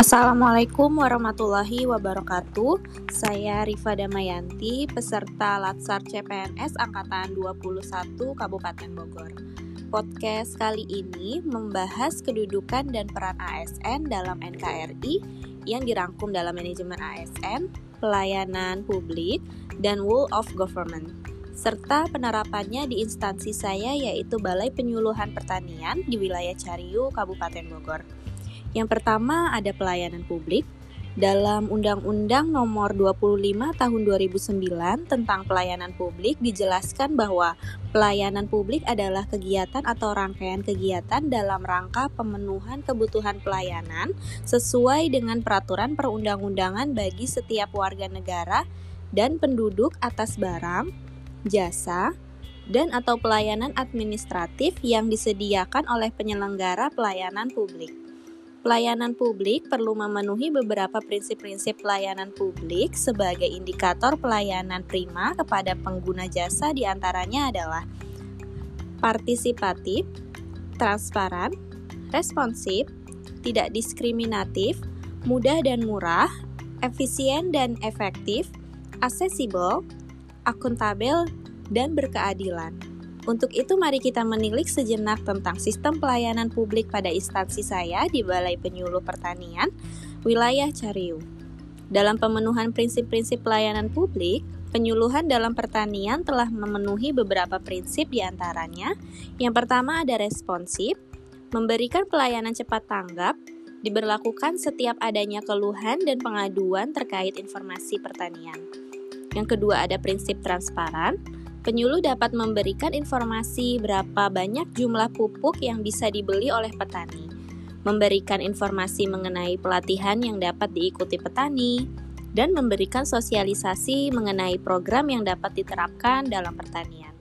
Assalamualaikum warahmatullahi wabarakatuh. Saya Rifa Damayanti, peserta Latsar CPNS Angkatan 21 Kabupaten Bogor. Podcast kali ini membahas kedudukan dan peran ASN dalam NKRI yang dirangkum dalam manajemen ASN, pelayanan publik, dan Rule of Government serta penerapannya di instansi saya yaitu Balai Penyuluhan Pertanian di wilayah Cariu, Kabupaten Bogor. Yang pertama ada pelayanan publik. Dalam Undang-Undang Nomor 25 Tahun 2009 tentang Pelayanan Publik dijelaskan bahwa pelayanan publik adalah kegiatan atau rangkaian kegiatan dalam rangka pemenuhan kebutuhan pelayanan sesuai dengan peraturan perundang-undangan bagi setiap warga negara dan penduduk atas barang, jasa, dan atau pelayanan administratif yang disediakan oleh penyelenggara pelayanan publik. Pelayanan publik perlu memenuhi beberapa prinsip-prinsip pelayanan publik sebagai indikator pelayanan prima kepada pengguna jasa di antaranya adalah partisipatif, transparan, responsif, tidak diskriminatif, mudah dan murah, efisien dan efektif, aksesibel, akuntabel, dan berkeadilan. Untuk itu mari kita menilik sejenak tentang sistem pelayanan publik pada instansi saya di Balai Penyuluh Pertanian, wilayah Cariu. Dalam pemenuhan prinsip-prinsip pelayanan publik, penyuluhan dalam pertanian telah memenuhi beberapa prinsip di antaranya. Yang pertama ada responsif, memberikan pelayanan cepat tanggap, diberlakukan setiap adanya keluhan dan pengaduan terkait informasi pertanian. Yang kedua ada prinsip transparan, Penyuluh dapat memberikan informasi berapa banyak jumlah pupuk yang bisa dibeli oleh petani, memberikan informasi mengenai pelatihan yang dapat diikuti petani, dan memberikan sosialisasi mengenai program yang dapat diterapkan dalam pertanian.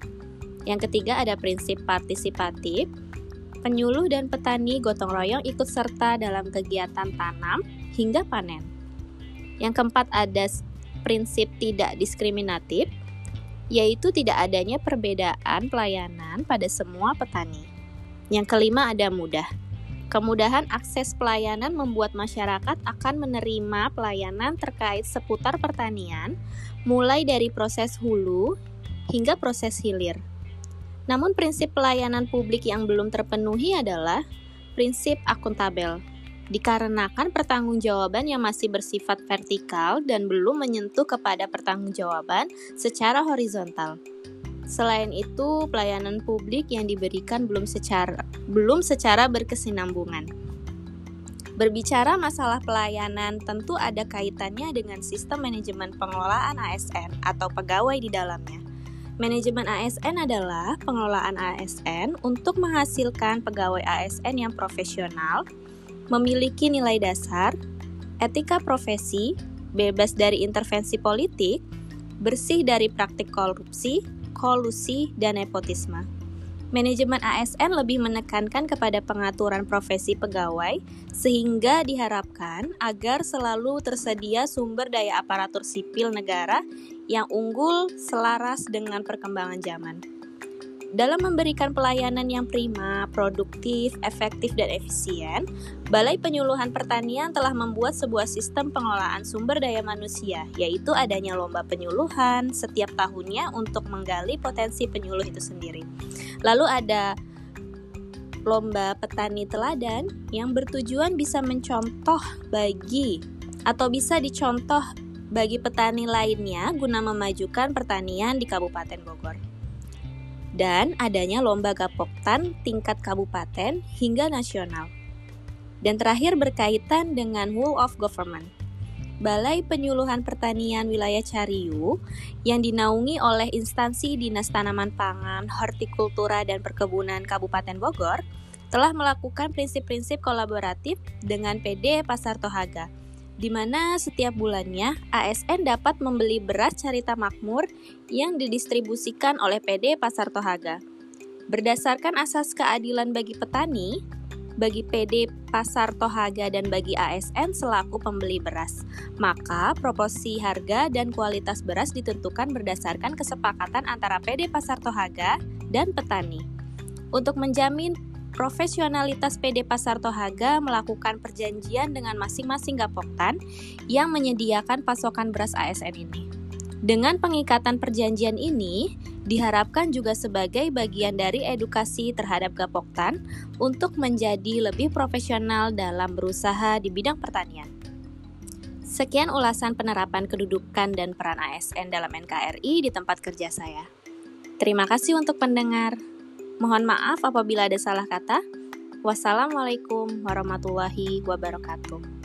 Yang ketiga ada prinsip partisipatif. Penyuluh dan petani gotong royong ikut serta dalam kegiatan tanam hingga panen. Yang keempat ada prinsip tidak diskriminatif yaitu tidak adanya perbedaan pelayanan pada semua petani. Yang kelima ada mudah. Kemudahan akses pelayanan membuat masyarakat akan menerima pelayanan terkait seputar pertanian, mulai dari proses hulu hingga proses hilir. Namun, prinsip pelayanan publik yang belum terpenuhi adalah prinsip akuntabel dikarenakan pertanggungjawaban yang masih bersifat vertikal dan belum menyentuh kepada pertanggungjawaban secara horizontal. Selain itu, pelayanan publik yang diberikan belum secara belum secara berkesinambungan. Berbicara masalah pelayanan tentu ada kaitannya dengan sistem manajemen pengelolaan ASN atau pegawai di dalamnya. Manajemen ASN adalah pengelolaan ASN untuk menghasilkan pegawai ASN yang profesional, memiliki nilai dasar, etika profesi, bebas dari intervensi politik, bersih dari praktik korupsi, kolusi, dan nepotisme. Manajemen ASN lebih menekankan kepada pengaturan profesi pegawai, sehingga diharapkan agar selalu tersedia sumber daya aparatur sipil negara yang unggul selaras dengan perkembangan zaman. Dalam memberikan pelayanan yang prima, produktif, efektif, dan efisien, Balai Penyuluhan Pertanian telah membuat sebuah sistem pengelolaan sumber daya manusia, yaitu adanya lomba penyuluhan setiap tahunnya untuk menggali potensi penyuluh itu sendiri. Lalu ada lomba petani teladan yang bertujuan bisa mencontoh bagi atau bisa dicontoh bagi petani lainnya guna memajukan pertanian di Kabupaten Bogor dan adanya lomba gapoktan tingkat kabupaten hingga nasional. Dan terakhir berkaitan dengan Whole of Government. Balai Penyuluhan Pertanian Wilayah Cariu yang dinaungi oleh instansi Dinas Tanaman Pangan, Hortikultura dan Perkebunan Kabupaten Bogor telah melakukan prinsip-prinsip kolaboratif dengan PD Pasar Tohaga di mana setiap bulannya ASN dapat membeli beras Carita Makmur yang didistribusikan oleh PD Pasar Tohaga. Berdasarkan asas keadilan bagi petani, bagi PD Pasar Tohaga dan bagi ASN selaku pembeli beras, maka proporsi harga dan kualitas beras ditentukan berdasarkan kesepakatan antara PD Pasar Tohaga dan petani. Untuk menjamin profesionalitas PD Pasar Tohaga melakukan perjanjian dengan masing-masing Gapoktan yang menyediakan pasokan beras ASN ini. Dengan pengikatan perjanjian ini, diharapkan juga sebagai bagian dari edukasi terhadap Gapoktan untuk menjadi lebih profesional dalam berusaha di bidang pertanian. Sekian ulasan penerapan kedudukan dan peran ASN dalam NKRI di tempat kerja saya. Terima kasih untuk pendengar. Mohon maaf apabila ada salah kata. Wassalamualaikum warahmatullahi wabarakatuh.